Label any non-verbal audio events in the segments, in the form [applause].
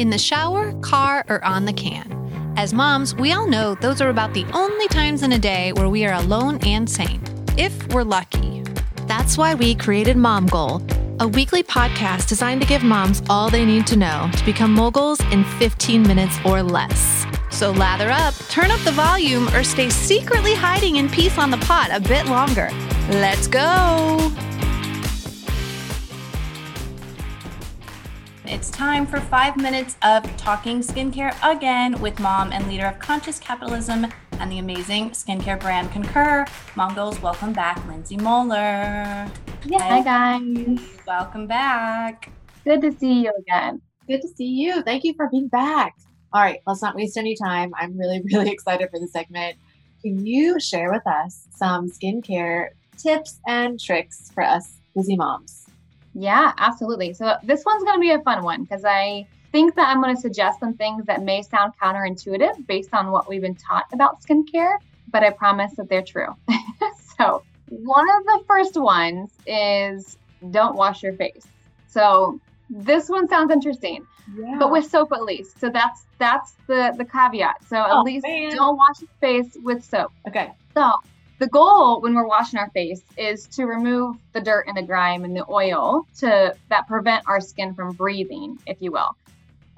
in the shower, car, or on the can. As moms, we all know those are about the only times in a day where we are alone and sane, if we're lucky. That's why we created Mom Goal, a weekly podcast designed to give moms all they need to know to become moguls in 15 minutes or less. So lather up, turn up the volume, or stay secretly hiding in peace on the pot a bit longer. Let's go! It's time for five minutes of talking skincare again with mom and leader of Conscious Capitalism and the amazing skincare brand Concur. Mom Goals, welcome back, Lindsay Moeller. Yeah, hi guys. Welcome back. Good to see you again. Good to see you. Thank you for being back. All right, let's not waste any time. I'm really, [laughs] really excited for the segment. Can you share with us some skincare tips and tricks for us busy moms? Yeah, absolutely. So this one's going to be a fun one because I think that I'm going to suggest some things that may sound counterintuitive based on what we've been taught about skincare, but I promise that they're true. [laughs] so, one of the first ones is don't wash your face. So, this one sounds interesting. Yeah. But with soap at least. So that's that's the the caveat. So at oh, least man. don't wash your face with soap. Okay. So the goal when we're washing our face is to remove the dirt and the grime and the oil to that prevent our skin from breathing, if you will.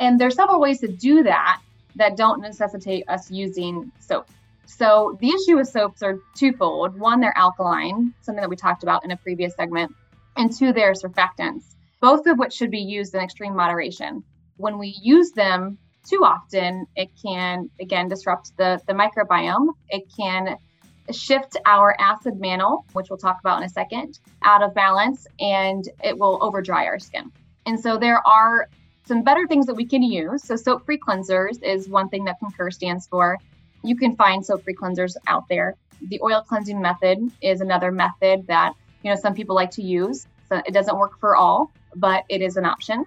And there's several ways to do that that don't necessitate us using soap. So the issue with soaps are twofold. One, they're alkaline, something that we talked about in a previous segment, and two, they're surfactants, both of which should be used in extreme moderation. When we use them too often, it can again disrupt the, the microbiome. It can shift our acid mantle, which we'll talk about in a second, out of balance and it will overdry our skin. And so there are some better things that we can use. So soap free cleansers is one thing that Concur stands for. You can find soap free cleansers out there. The oil cleansing method is another method that, you know, some people like to use. So it doesn't work for all, but it is an option.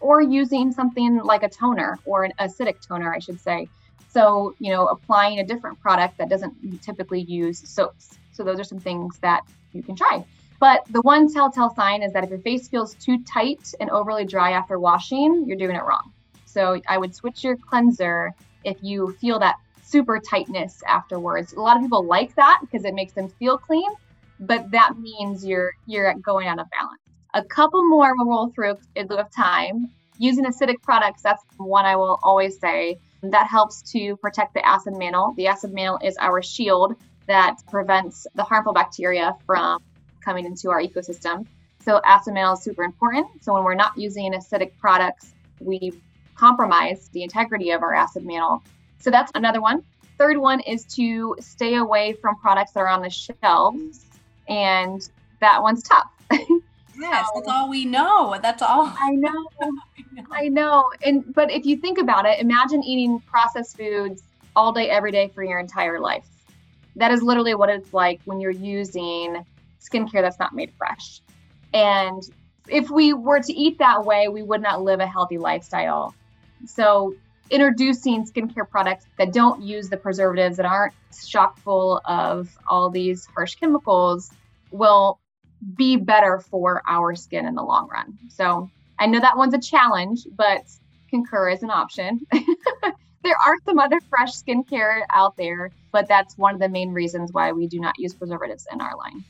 Or using something like a toner or an acidic toner, I should say, so, you know, applying a different product that doesn't typically use soaps. So, those are some things that you can try. But the one telltale sign is that if your face feels too tight and overly dry after washing, you're doing it wrong. So, I would switch your cleanser if you feel that super tightness afterwards. A lot of people like that because it makes them feel clean, but that means you're you're going out of balance. A couple more we'll roll through in lieu of time. Using acidic products, that's one I will always say. That helps to protect the acid mantle. The acid mantle is our shield that prevents the harmful bacteria from coming into our ecosystem. So acid mantle is super important. So when we're not using acidic products, we compromise the integrity of our acid mantle. So that's another one. Third one is to stay away from products that are on the shelves. And that one's tough. [laughs] Yes, that's um, all we know. That's all. I [laughs] know. I know. And but if you think about it, imagine eating processed foods all day, every day for your entire life. That is literally what it's like when you're using skincare that's not made fresh. And if we were to eat that way, we would not live a healthy lifestyle. So introducing skincare products that don't use the preservatives that aren't chock full of all these harsh chemicals will be better for our skin in the long run. So I know that one's a challenge, but Concur is an option. [laughs] there are some other fresh skincare out there, but that's one of the main reasons why we do not use preservatives in our line.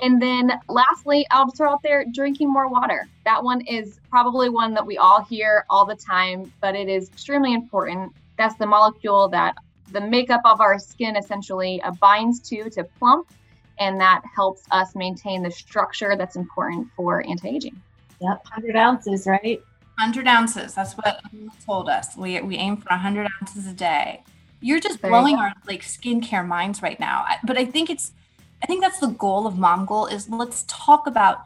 And then lastly, I'll throw out there drinking more water. That one is probably one that we all hear all the time, but it is extremely important. That's the molecule that the makeup of our skin essentially binds to to plump and that helps us maintain the structure that's important for anti-aging. Yep, 100 ounces, right? 100 ounces. That's what told us. We, we aim for 100 ounces a day. You're just there blowing you our like skincare minds right now. But I think it's, I think that's the goal of Mom Goal is let's talk about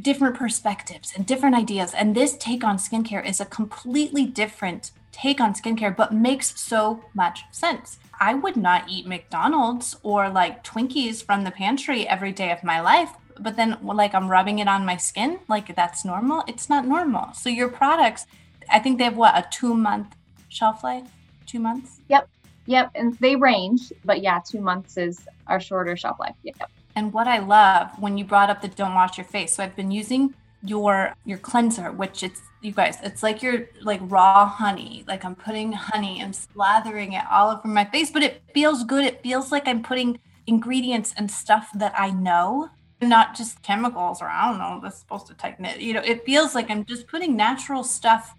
different perspectives and different ideas. And this take on skincare is a completely different take on skincare, but makes so much sense. I would not eat McDonald's or like Twinkies from the pantry every day of my life. But then, like, I'm rubbing it on my skin, like that's normal. It's not normal. So, your products, I think they have what, a two month shelf life? Two months? Yep. Yep. And they range, but yeah, two months is our shorter shelf life. Yep. And what I love when you brought up the don't wash your face. So, I've been using your your cleanser, which it's you guys, it's like your like raw honey. Like I'm putting honey and slathering it all over my face, but it feels good. It feels like I'm putting ingredients and stuff that I know, not just chemicals or I don't know, that's supposed to tighten it. You know, it feels like I'm just putting natural stuff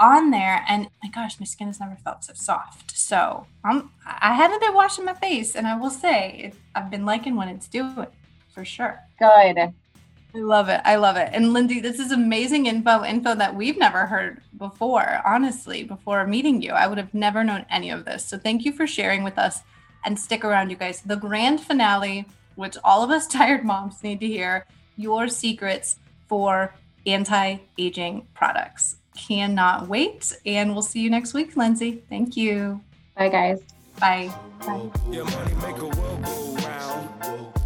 on there and my gosh my skin has never felt so soft so i'm i haven't been washing my face and i will say i've been liking when it's doing for sure Good. I love it. I love it. And Lindsay, this is amazing info, info that we've never heard before, honestly, before meeting you. I would have never known any of this. So thank you for sharing with us and stick around, you guys. The grand finale, which all of us [laughs] tired moms need to hear, your secrets for anti aging products. Cannot wait. And we'll see you next week, Lindsay. Thank you. Bye, guys. Bye. Bye.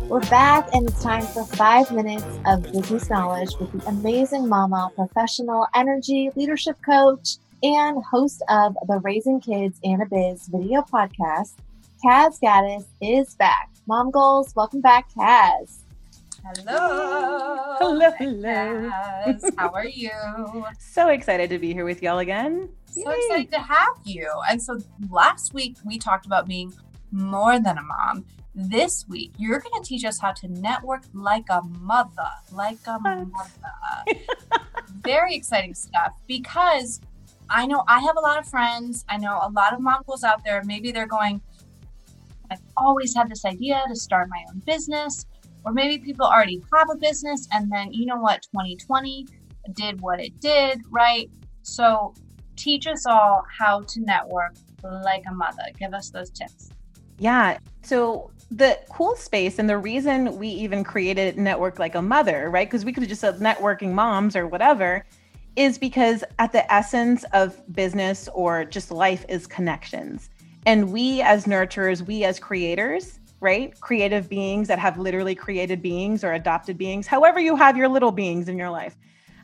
We're back, and it's time for five minutes of business knowledge with the amazing mama, professional energy leadership coach, and host of the Raising Kids and a Biz video podcast. Kaz Gaddis is back. Mom Goals, welcome back, Kaz. Hello. Hello, hello. How are you? [laughs] So excited to be here with y'all again. So Yay. excited to have you. And so last week we talked about being more than a mom. This week you're going to teach us how to network like a mother, like a mother. Very exciting stuff because I know I have a lot of friends. I know a lot of mom out there. Maybe they're going, I've always had this idea to start my own business. Or maybe people already have a business and then, you know what, 2020 did what it did, right? So teach us all how to network like a mother. Give us those tips. Yeah. So the cool space and the reason we even created Network Like a Mother, right? Because we could have just said networking moms or whatever, is because at the essence of business or just life is connections. And we as nurturers, we as creators, right? Creative beings that have literally created beings or adopted beings, however you have your little beings in your life.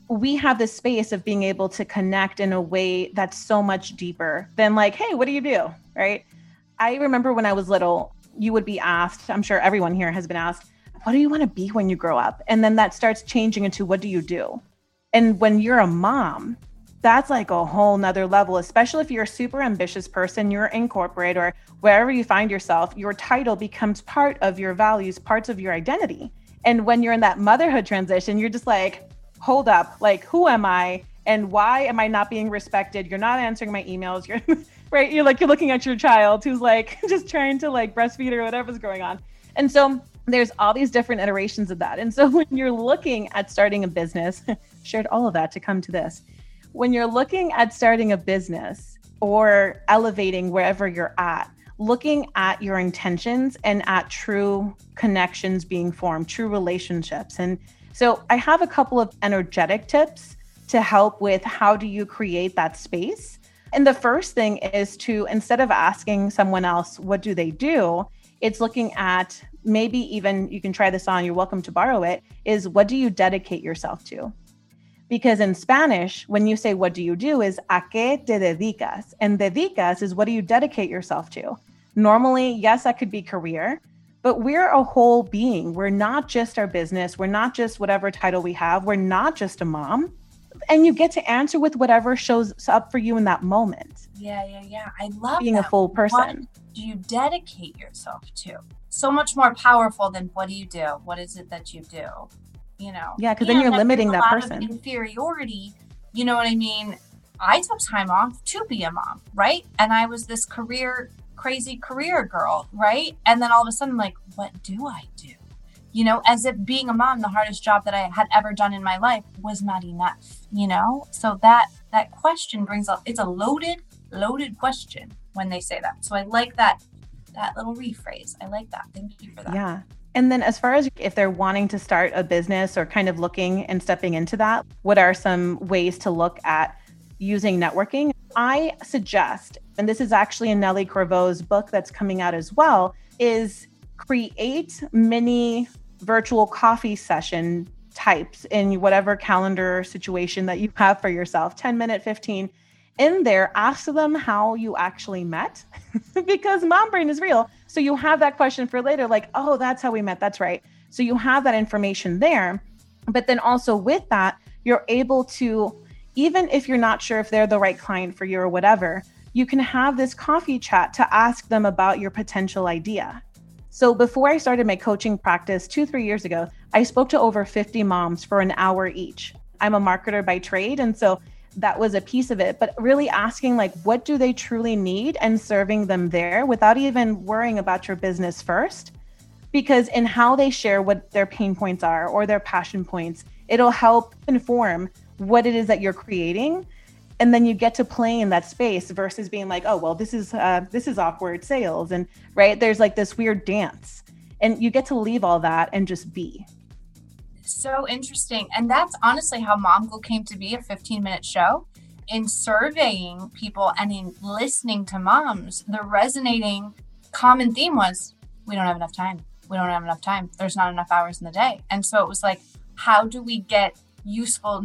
We have this space of being able to connect in a way that's so much deeper than like, hey, what do you do? Right. I remember when I was little, you would be asked, I'm sure everyone here has been asked, what do you want to be when you grow up? And then that starts changing into what do you do? And when you're a mom, that's like a whole nother level, especially if you're a super ambitious person, you're in corporate or wherever you find yourself, your title becomes part of your values, parts of your identity. And when you're in that motherhood transition, you're just like, hold up, like, who am I? And why am I not being respected? You're not answering my emails. [laughs] You're right. You're like, you're looking at your child who's like [laughs] just trying to like breastfeed or whatever's going on. And so there's all these different iterations of that. And so [laughs] when you're looking at starting a business, [laughs] shared all of that to come to this when you're looking at starting a business or elevating wherever you're at, looking at your intentions and at true connections being formed, true relationships. And so I have a couple of energetic tips to help with how do you create that space. And the first thing is to instead of asking someone else, what do they do? It's looking at maybe even you can try this on, you're welcome to borrow it, is what do you dedicate yourself to? Because in Spanish, when you say, What do you do? is a qué te dedicas. And dedicas is what do you dedicate yourself to? Normally, yes, that could be career, but we're a whole being. We're not just our business. We're not just whatever title we have. We're not just a mom. And you get to answer with whatever shows up for you in that moment. Yeah, yeah, yeah. I love being a that. full What person. do you dedicate yourself to? So much more powerful than what do you do? What is it that you do? You know? Yeah, because then you're limiting that person. inferiority. You know what I mean? I took time off to be a mom, right? And I was this career, crazy career girl, right? And then all of a sudden, like, what do I do? You know, as if being a mom, the hardest job that I had ever done in my life was not enough, you know? So that that question brings up it's a loaded, loaded question when they say that. So I like that that little rephrase. I like that. Thank you for that. Yeah. And then, as far as if they're wanting to start a business or kind of looking and stepping into that, what are some ways to look at using networking? I suggest, and this is actually in Nellie Corvo's book that's coming out as well, is create mini virtual coffee session types in whatever calendar situation that you have for yourself. 10 minute 15 in there ask them how you actually met [laughs] because mom brain is real. So you have that question for later like oh that's how we met that's right. So you have that information there but then also with that you're able to, even if you're not sure if they're the right client for you or whatever, you can have this coffee chat to ask them about your potential idea. So before I started my coaching practice two, three years ago, I spoke to over 50 moms for an hour each. I'm a marketer by trade. And so that was a piece of it, but really asking, like, what do they truly need and serving them there without even worrying about your business first. Because in how they share what their pain points are or their passion points, it'll help inform what it is that you're creating and then you get to play in that space versus being like oh well this is uh, this is awkward sales. And right there's like this weird dance. And you get to leave all that and just be. So interesting. And that's honestly how mom goal came to be a 15 minute show in surveying people and in listening to moms. The resonating common theme was we don't have enough time. We don't have enough time. There's not enough hours in the day. And so it was like how do we get useful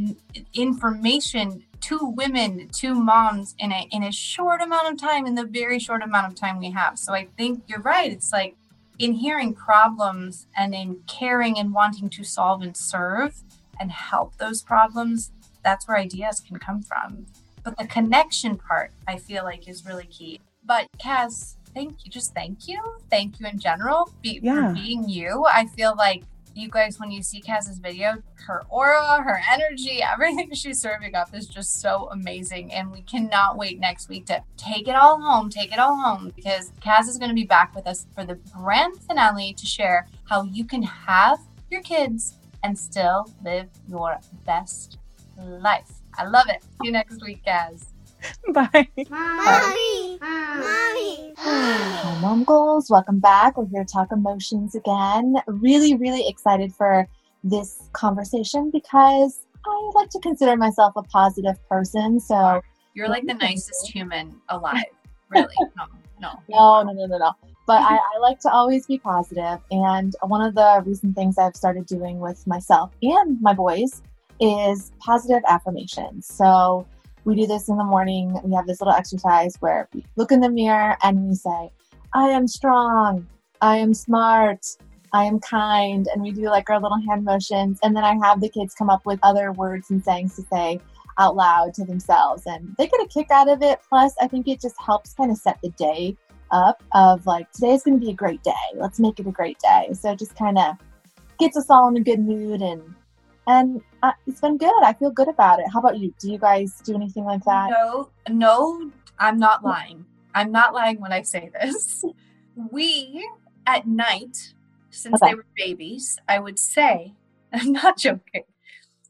information to women, two moms in a in a short amount of time, in the very short amount of time we have. So I think you're right. It's like in hearing problems and in caring and wanting to solve and serve and help those problems, that's where ideas can come from. But the connection part, I feel like, is really key. But Kaz, thank you. Just thank you. Thank you in general be, yeah. for being you. I feel like you guys, when you see Kaz's video, her aura, her energy, [laughs] everything she's serving up is just so amazing. And we cannot wait next week to take it all home, take it all home, because Kaz is going to be back with us for the grand finale to share how you can have your kids and still live your best life. I love it. See you next week, Kaz. Bye. Mommy. Mommy. Mom goals. Welcome back. We're here to talk emotions again. Really, really excited for this conversation because I like to consider myself a positive person. So you're like the nicest human alive. Really? [laughs] No, no, no, no, no, no, no. But I, I like to always be positive. And one of the recent things I've started doing with myself and my boys is positive affirmations. So we do this in the morning. We have this little exercise where we look in the mirror and we say, I am strong, I am smart, I am kind. And we do like our little hand motions. And then I have the kids come up with other words and sayings to say out loud to themselves. And they get a kick out of it. Plus, I think it just helps kind of set the day up of like, today is going to be a great day. Let's make it a great day. So it just kind of gets us all in a good mood and and uh, it's been good. I feel good about it. How about you? Do you guys do anything like that? No, no, I'm not lying. I'm not lying when I say this. We at night, since okay. they were babies, I would say, [laughs] I'm not joking.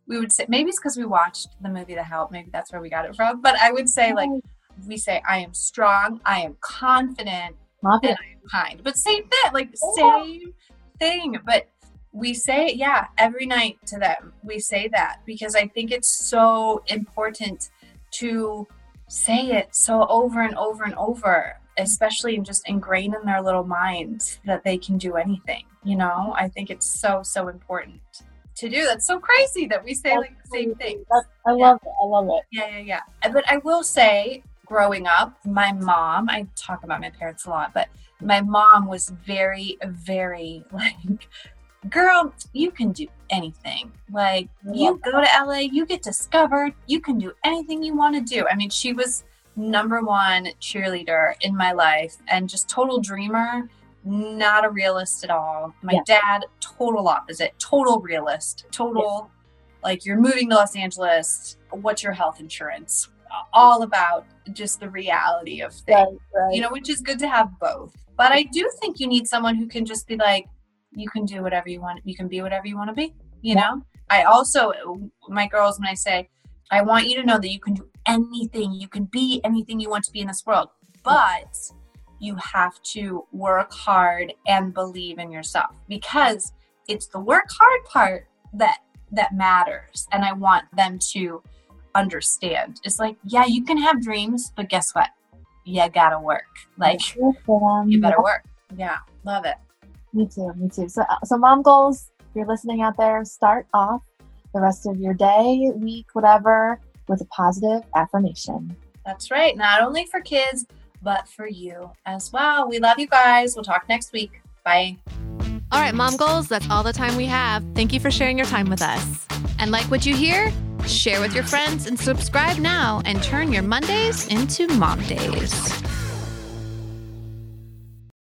We would say maybe it's because we watched the movie The Help. Maybe that's where we got it from. But I would say like we say, I am strong, I am confident, confident. and I am kind. But same thing, like same thing. But we say yeah every night to them we say that because i think it's so important to say it so over and over and over especially and just ingrained in their little minds that they can do anything you know? I think it's so so important to do. That's so crazy that we say that's like the same thing i love it. I love it. Yeah yeah yeah. But i will say growing up my mom i talk about my parents a lot but my mom was very very [laughs] like girl, you can do anything. Like you go to LA, you get discovered, you can do anything you want to do. I mean, she was number one cheerleader in my life and just total dreamer, not a realist at all. My yeah. dad, total opposite, total realist, total like you're moving to Los Angeles, what's your health insurance? All about just the reality of things, right, right. you know, which is good to have both. But I do think you need someone who can just be like, you can do whatever you want. You can be whatever you want to be. You know, I also, my girls, when I say, I want you to know that you can do anything, you can be anything you want to be in this world, but you have to work hard and believe in yourself because it's the work hard part that that matters and i want them to understand. It's like yeah you can have dreams but guess what? You gotta work. Like you better work. Yeah love it me too. Me too. So, uh, so mom goals. If you're listening out there, start off the rest of your day, week, whatever, with a positive affirmation. That's right. Not only for kids, but for you as well. We love you guys. We'll talk next week. Bye. All right, mom goals, that's all the time we have. Thank you for sharing your time with us. And like what you hear? Share with your friends and subscribe now and turn your Mondays into Mom Days.